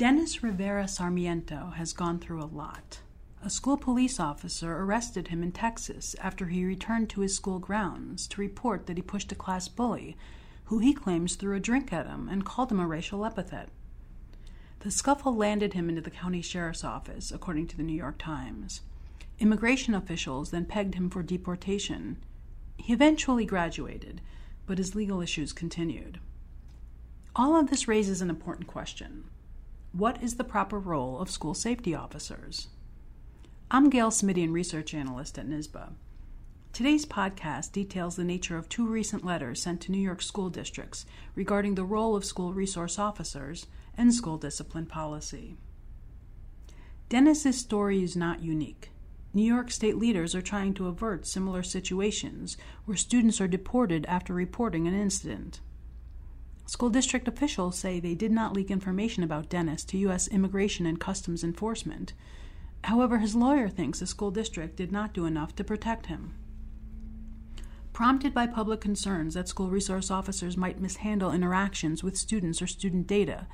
Dennis Rivera Sarmiento has gone through a lot. A school police officer arrested him in Texas after he returned to his school grounds to report that he pushed a class bully, who he claims threw a drink at him and called him a racial epithet. The scuffle landed him into the county sheriff's office, according to the New York Times. Immigration officials then pegged him for deportation. He eventually graduated, but his legal issues continued. All of this raises an important question What is the proper role of school safety officers? I'm Gail Smidian, research analyst at NYSSBA. Today's podcast details the nature of two recent letters sent to New York school districts regarding the role of school resource officers and school discipline policy. Dennis's story is not unique. New York state leaders are trying to avert similar situations where students are deported after reporting an incident. School district officials say they did not leak information about Dennis to U.S. Immigration and Customs Enforcement. However, his lawyer thinks the school district did not do enough to protect him. Prompted by public concerns that school resource officers might mishandle interactions with students or student data,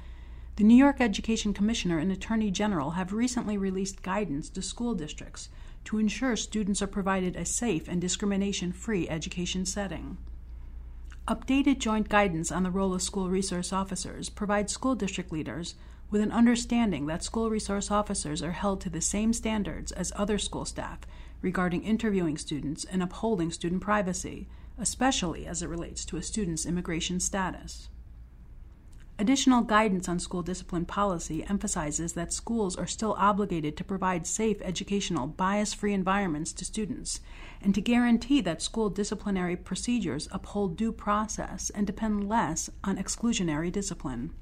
the New York Education Commissioner and Attorney General have recently released guidance to school districts to ensure students are provided a safe and discrimination free education setting. Updated joint guidance on the role of school resource officers provides school district leaders with an understanding that school resource officers are held to the same standards as other school staff regarding interviewing students and upholding student privacy, especially as it relates to a student's immigration status. Additional guidance on school discipline policy emphasizes that schools are still obligated to provide safe educational, bias free environments to students and to guarantee that school disciplinary procedures uphold due process and depend less on exclusionary discipline.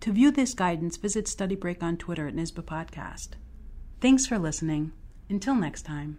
To view this guidance, visit Study Break on Twitter at NYSSBA Podcast. Thanks for listening. Until next time.